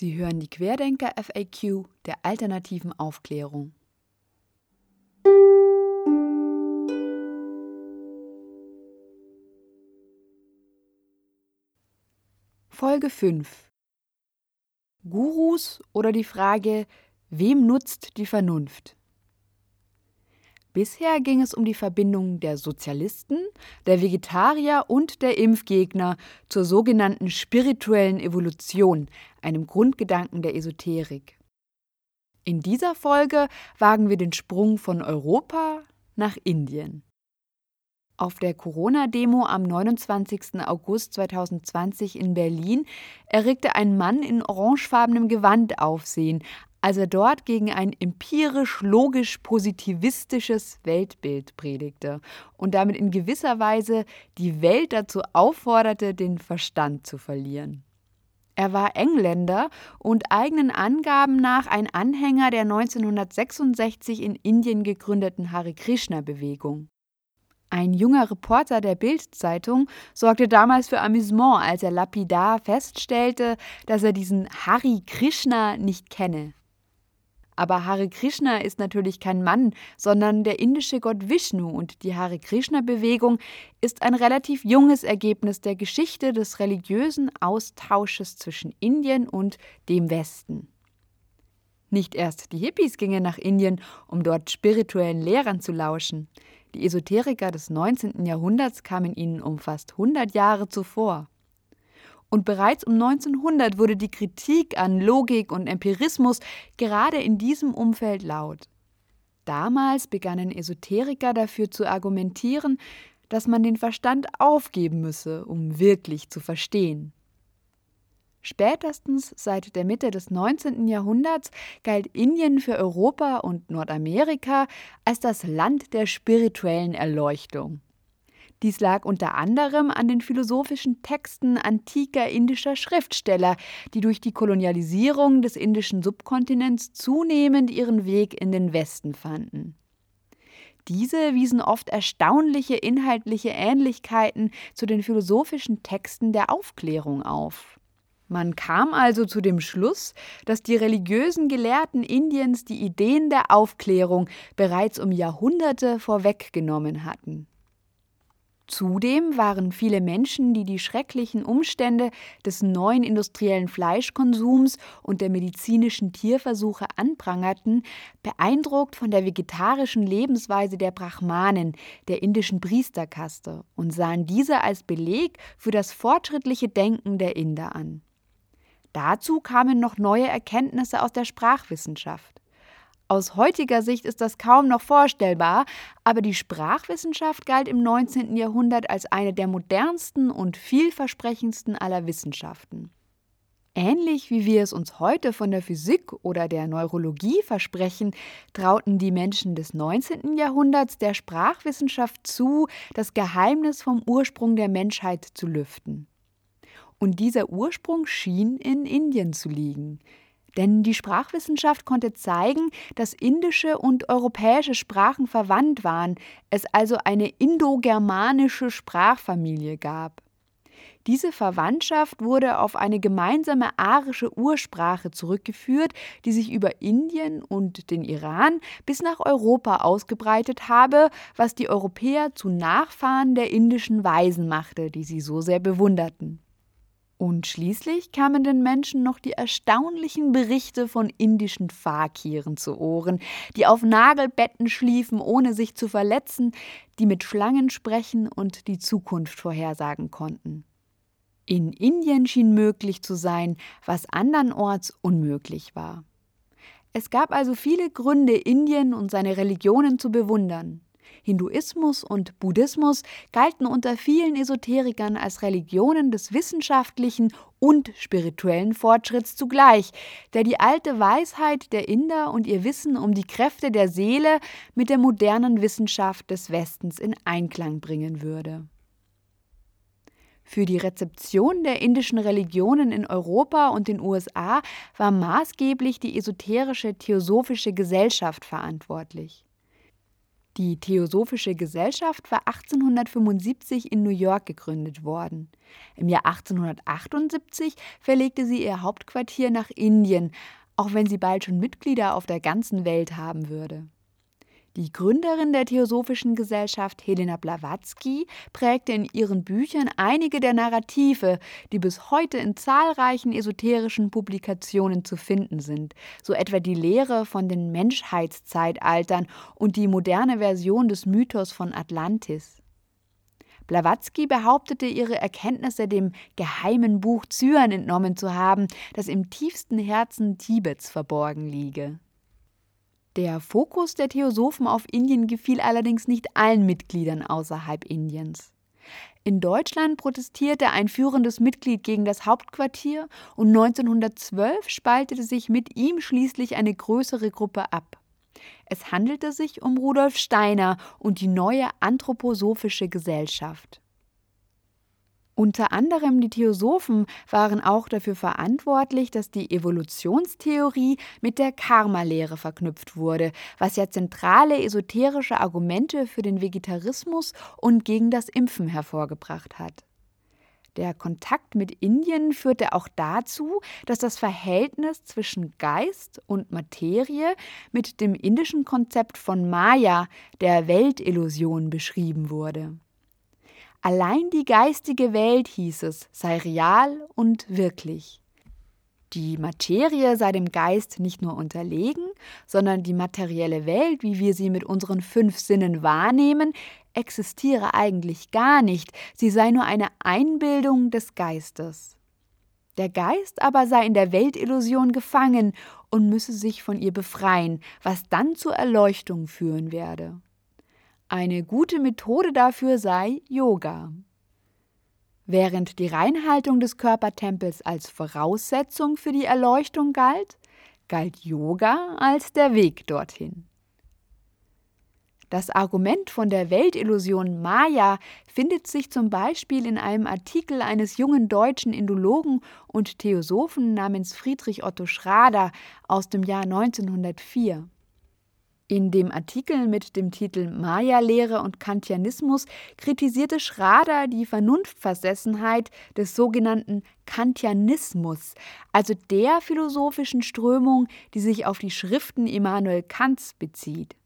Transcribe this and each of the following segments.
Sie hören die Querdenker FAQ der alternativen Aufklärung. Folge 5 Gurus oder die Frage, wem nutzt die Vernunft? Bisher ging es um die Verbindung der Sozialisten, der Vegetarier und der Impfgegner zur sogenannten spirituellen Evolution, einem Grundgedanken der Esoterik. In dieser Folge wagen wir den Sprung von Europa nach Indien. Auf der Corona-Demo am 29. August 2020 in Berlin erregte ein Mann in orangefarbenem Gewand Aufsehen, als er dort gegen ein empirisch-logisch-positivistisches Weltbild predigte und damit in gewisser Weise die Welt dazu aufforderte, den Verstand zu verlieren. Er war Engländer und eigenen Angaben nach ein Anhänger der 1966 in Indien gegründeten Hare Krishna-Bewegung. Ein junger Reporter der Bild-Zeitung sorgte damals für Amüsement, als er lapidar feststellte, dass er diesen Hari Krishna nicht kenne. Aber Hare Krishna ist natürlich kein Mann, sondern der indische Gott Vishnu und die Hare Krishna-Bewegung ist ein relativ junges Ergebnis der Geschichte des religiösen Austausches zwischen Indien und dem Westen. Nicht erst die Hippies gingen nach Indien, um dort spirituellen Lehrern zu lauschen. Die Esoteriker des 19. Jahrhunderts kamen ihnen um fast 100 Jahre zuvor. Und bereits um 1900 wurde die Kritik an Logik und Empirismus gerade in diesem Umfeld laut. Damals begannen Esoteriker dafür zu argumentieren, dass man den Verstand aufgeben müsse, um wirklich zu verstehen. Spätestens seit der Mitte des 19. Jahrhunderts galt Indien für Europa und Nordamerika als das Land der spirituellen Erleuchtung. Dies lag unter anderem an den philosophischen Texten antiker indischer Schriftsteller, die durch die Kolonialisierung des indischen Subkontinents zunehmend ihren Weg in den Westen fanden. Diese wiesen oft erstaunliche inhaltliche Ähnlichkeiten zu den philosophischen Texten der Aufklärung auf. Man kam also zu dem Schluss, dass die religiösen Gelehrten Indiens die Ideen der Aufklärung bereits um Jahrhunderte vorweggenommen hatten. Zudem waren viele Menschen, die die schrecklichen Umstände des neuen industriellen Fleischkonsums und der medizinischen Tierversuche anprangerten, beeindruckt von der vegetarischen Lebensweise der Brahmanen, der indischen Priesterkaste, und sahen diese als Beleg für das fortschrittliche Denken der Inder an. Dazu kamen noch neue Erkenntnisse aus der Sprachwissenschaft. Aus heutiger Sicht ist das kaum noch vorstellbar, aber die Sprachwissenschaft galt im 19. Jahrhundert als eine der modernsten und vielversprechendsten aller Wissenschaften. Ähnlich wie wir es uns heute von der Physik oder der Neurologie versprechen, trauten die Menschen des 19. Jahrhunderts der Sprachwissenschaft zu, das Geheimnis vom Ursprung der Menschheit zu lüften. Und dieser Ursprung schien in Indien zu liegen. Denn die Sprachwissenschaft konnte zeigen, dass indische und europäische Sprachen verwandt waren, es also eine indogermanische Sprachfamilie gab. Diese Verwandtschaft wurde auf eine gemeinsame arische Ursprache zurückgeführt, die sich über Indien und den Iran bis nach Europa ausgebreitet habe, was die Europäer zu Nachfahren der indischen Weisen machte, die sie so sehr bewunderten. Und schließlich kamen den Menschen noch die erstaunlichen Berichte von indischen Fakiren zu Ohren, die auf Nagelbetten schliefen, ohne sich zu verletzen, die mit Schlangen sprechen und die Zukunft vorhersagen konnten. In Indien schien möglich zu sein, was andernorts unmöglich war. Es gab also viele Gründe, Indien und seine Religionen zu bewundern. Hinduismus und Buddhismus galten unter vielen Esoterikern als Religionen des wissenschaftlichen und spirituellen Fortschritts zugleich, der die alte Weisheit der Inder und ihr Wissen um die Kräfte der Seele mit der modernen Wissenschaft des Westens in Einklang bringen würde. Für die Rezeption der indischen Religionen in Europa und den USA war maßgeblich die esoterische Theosophische Gesellschaft verantwortlich. Die Theosophische Gesellschaft war 1875 in New York gegründet worden. Im Jahr 1878 verlegte sie ihr Hauptquartier nach Indien, auch wenn sie bald schon Mitglieder auf der ganzen Welt haben würde. Die Gründerin der Theosophischen Gesellschaft, Helena Blavatsky, prägte in ihren Büchern einige der Narrative, die bis heute in zahlreichen esoterischen Publikationen zu finden sind, so etwa die Lehre von den Menschheitszeitaltern und die moderne Version des Mythos von Atlantis. Blavatsky behauptete, ihre Erkenntnisse dem geheimen Buch Zyan entnommen zu haben, das im tiefsten Herzen Tibets verborgen liege. Der Fokus der Theosophen auf Indien gefiel allerdings nicht allen Mitgliedern außerhalb Indiens. In Deutschland protestierte ein führendes Mitglied gegen das Hauptquartier und 1912 spaltete sich mit ihm schließlich eine größere Gruppe ab. Es handelte sich um Rudolf Steiner und die neue Anthroposophische Gesellschaft. Unter anderem die Theosophen waren auch dafür verantwortlich, dass die Evolutionstheorie mit der Karma-Lehre verknüpft wurde, was ja zentrale esoterische Argumente für den Vegetarismus und gegen das Impfen hervorgebracht hat. Der Kontakt mit Indien führte auch dazu, dass das Verhältnis zwischen Geist und Materie mit dem indischen Konzept von Maya, der Weltillusion, beschrieben wurde. Allein die geistige Welt, hieß es, sei real und wirklich. Die Materie sei dem Geist nicht nur unterlegen, sondern die materielle Welt, wie wir sie mit unseren fünf Sinnen wahrnehmen, existiere eigentlich gar nicht, sie sei nur eine Einbildung des Geistes. Der Geist aber sei in der Weltillusion gefangen und müsse sich von ihr befreien, was dann zur Erleuchtung führen werde. Eine gute Methode dafür sei Yoga. Während die Reinhaltung des Körpertempels als Voraussetzung für die Erleuchtung galt, galt Yoga als der Weg dorthin. Das Argument von der Weltillusion Maya findet sich zum Beispiel in einem Artikel eines jungen deutschen Indologen und Theosophen namens Friedrich Otto Schrader aus dem Jahr 1904. In dem Artikel mit dem Titel Maya-Lehre und Kantianismus kritisierte Schrader die Vernunftversessenheit des sogenannten Kantianismus, also der philosophischen Strömung, die sich auf die Schriften Immanuel Kants bezieht.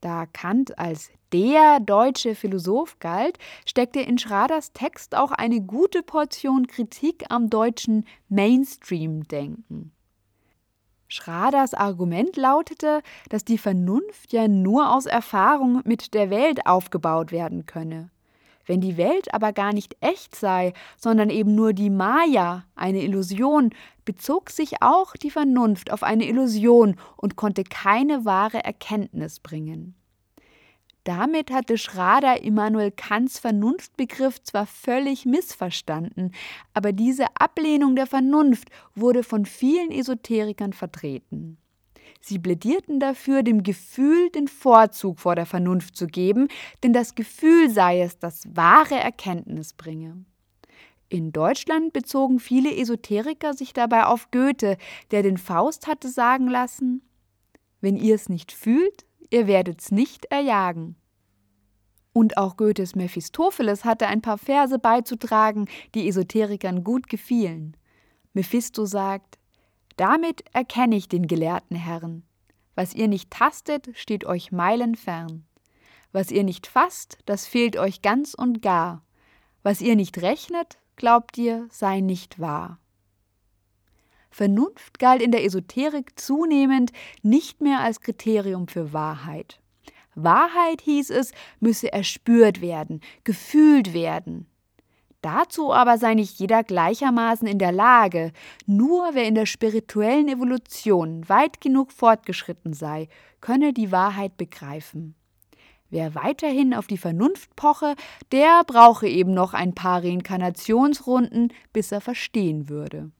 Da Kant als der deutsche Philosoph galt, steckte in Schraders Text auch eine gute Portion Kritik am deutschen Mainstream-Denken. Schraders Argument lautete, dass die Vernunft ja nur aus Erfahrung mit der Welt aufgebaut werden könne. Wenn die Welt aber gar nicht echt sei, sondern eben nur die Maya, eine Illusion, bezog sich auch die Vernunft auf eine Illusion und konnte keine wahre Erkenntnis bringen. Damit hatte Schrader Immanuel Kants Vernunftbegriff zwar völlig missverstanden, aber diese Ablehnung der Vernunft wurde von vielen Esoterikern vertreten. Sie plädierten dafür, dem Gefühl den Vorzug vor der Vernunft zu geben, denn das Gefühl sei es, das wahre Erkenntnis bringe. In Deutschland bezogen viele Esoteriker sich dabei auf Goethe, der den Faust hatte sagen lassen Wenn ihr es nicht fühlt, ihr werdet's nicht erjagen. Und auch Goethes Mephistopheles hatte ein paar Verse beizutragen, die Esoterikern gut gefielen. Mephisto sagt: Damit erkenne ich den gelehrten Herrn. Was ihr nicht tastet, steht euch meilenfern. Was ihr nicht fasst, das fehlt euch ganz und gar. Was ihr nicht rechnet, glaubt ihr, sei nicht wahr. Vernunft galt in der Esoterik zunehmend nicht mehr als Kriterium für Wahrheit. Wahrheit, hieß es, müsse erspürt werden, gefühlt werden. Dazu aber sei nicht jeder gleichermaßen in der Lage, nur wer in der spirituellen Evolution weit genug fortgeschritten sei, könne die Wahrheit begreifen. Wer weiterhin auf die Vernunft poche, der brauche eben noch ein paar Reinkarnationsrunden, bis er verstehen würde.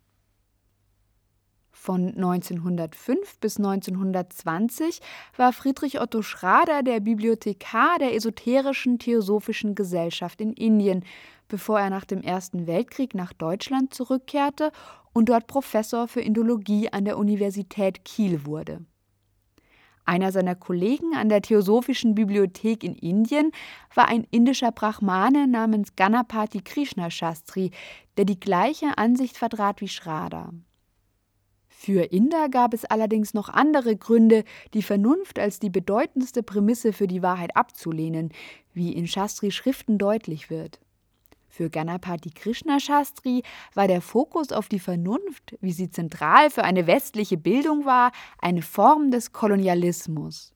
Von 1905 bis 1920 war Friedrich Otto Schrader der Bibliothekar der Esoterischen Theosophischen Gesellschaft in Indien, bevor er nach dem Ersten Weltkrieg nach Deutschland zurückkehrte und dort Professor für Indologie an der Universität Kiel wurde. Einer seiner Kollegen an der Theosophischen Bibliothek in Indien war ein indischer Brahmane namens Ganapati Krishna Shastri, der die gleiche Ansicht vertrat wie Schrader. Für Inder gab es allerdings noch andere Gründe, die Vernunft als die bedeutendste Prämisse für die Wahrheit abzulehnen, wie in Shastri Schriften deutlich wird. Für Ganapati Krishna Shastri war der Fokus auf die Vernunft, wie sie zentral für eine westliche Bildung war, eine Form des Kolonialismus.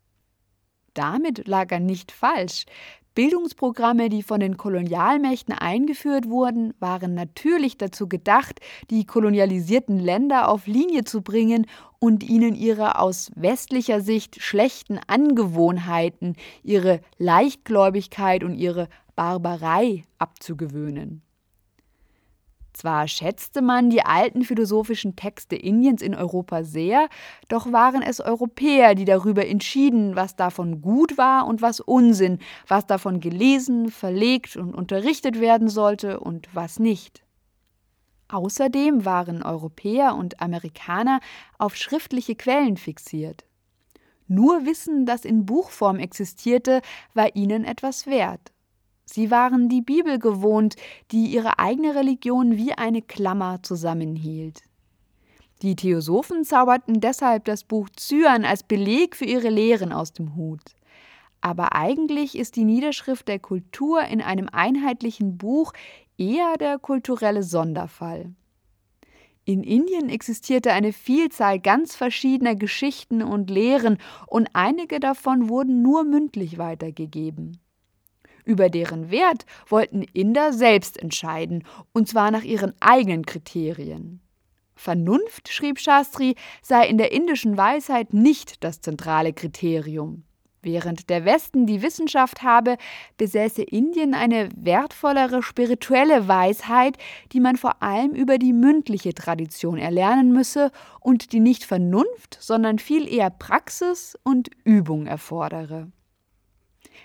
Damit lag er nicht falsch. Bildungsprogramme, die von den Kolonialmächten eingeführt wurden, waren natürlich dazu gedacht, die kolonialisierten Länder auf Linie zu bringen und ihnen ihre aus westlicher Sicht schlechten Angewohnheiten, ihre Leichtgläubigkeit und ihre Barbarei abzugewöhnen. Zwar schätzte man die alten philosophischen Texte Indiens in Europa sehr, doch waren es Europäer, die darüber entschieden, was davon gut war und was Unsinn, was davon gelesen, verlegt und unterrichtet werden sollte und was nicht. Außerdem waren Europäer und Amerikaner auf schriftliche Quellen fixiert. Nur Wissen, das in Buchform existierte, war ihnen etwas wert. Sie waren die Bibel gewohnt, die ihre eigene Religion wie eine Klammer zusammenhielt. Die Theosophen zauberten deshalb das Buch Zyan als Beleg für ihre Lehren aus dem Hut. Aber eigentlich ist die Niederschrift der Kultur in einem einheitlichen Buch eher der kulturelle Sonderfall. In Indien existierte eine Vielzahl ganz verschiedener Geschichten und Lehren, und einige davon wurden nur mündlich weitergegeben. Über deren Wert wollten Inder selbst entscheiden, und zwar nach ihren eigenen Kriterien. Vernunft, schrieb Shastri, sei in der indischen Weisheit nicht das zentrale Kriterium. Während der Westen die Wissenschaft habe, besäße Indien eine wertvollere spirituelle Weisheit, die man vor allem über die mündliche Tradition erlernen müsse und die nicht Vernunft, sondern viel eher Praxis und Übung erfordere.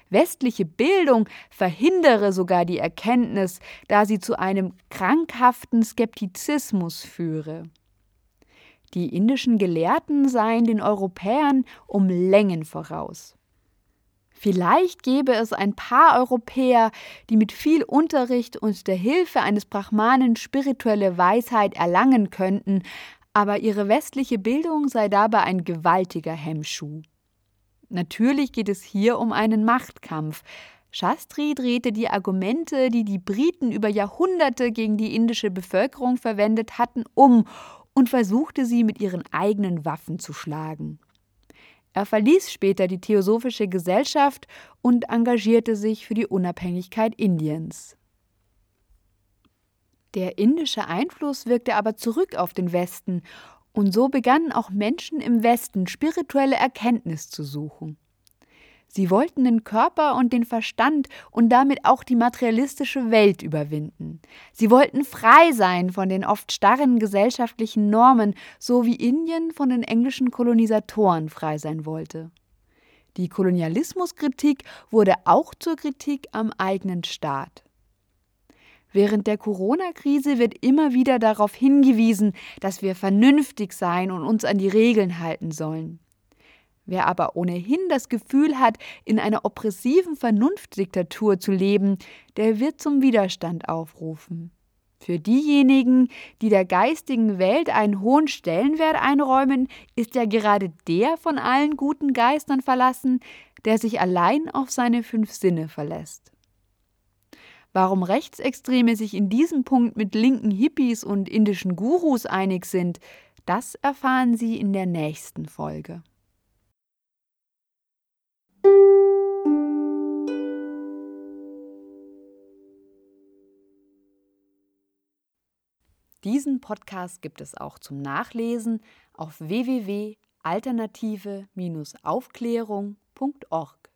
Westliche Bildung verhindere sogar die Erkenntnis, da sie zu einem krankhaften Skeptizismus führe. Die indischen Gelehrten seien den Europäern um Längen voraus. Vielleicht gäbe es ein paar Europäer, die mit viel Unterricht und der Hilfe eines Brahmanen spirituelle Weisheit erlangen könnten, aber ihre westliche Bildung sei dabei ein gewaltiger Hemmschuh. Natürlich geht es hier um einen Machtkampf. Shastri drehte die Argumente, die die Briten über Jahrhunderte gegen die indische Bevölkerung verwendet hatten, um und versuchte sie mit ihren eigenen Waffen zu schlagen. Er verließ später die Theosophische Gesellschaft und engagierte sich für die Unabhängigkeit Indiens. Der indische Einfluss wirkte aber zurück auf den Westen und so begannen auch Menschen im Westen spirituelle Erkenntnis zu suchen. Sie wollten den Körper und den Verstand und damit auch die materialistische Welt überwinden. Sie wollten frei sein von den oft starren gesellschaftlichen Normen, so wie Indien von den englischen Kolonisatoren frei sein wollte. Die Kolonialismuskritik wurde auch zur Kritik am eigenen Staat. Während der Corona-Krise wird immer wieder darauf hingewiesen, dass wir vernünftig sein und uns an die Regeln halten sollen. Wer aber ohnehin das Gefühl hat, in einer oppressiven Vernunftdiktatur zu leben, der wird zum Widerstand aufrufen. Für diejenigen, die der geistigen Welt einen hohen Stellenwert einräumen, ist ja gerade der von allen guten Geistern verlassen, der sich allein auf seine fünf Sinne verlässt. Warum Rechtsextreme sich in diesem Punkt mit linken Hippies und indischen Gurus einig sind, das erfahren Sie in der nächsten Folge. Diesen Podcast gibt es auch zum Nachlesen auf www.alternative-aufklärung.org.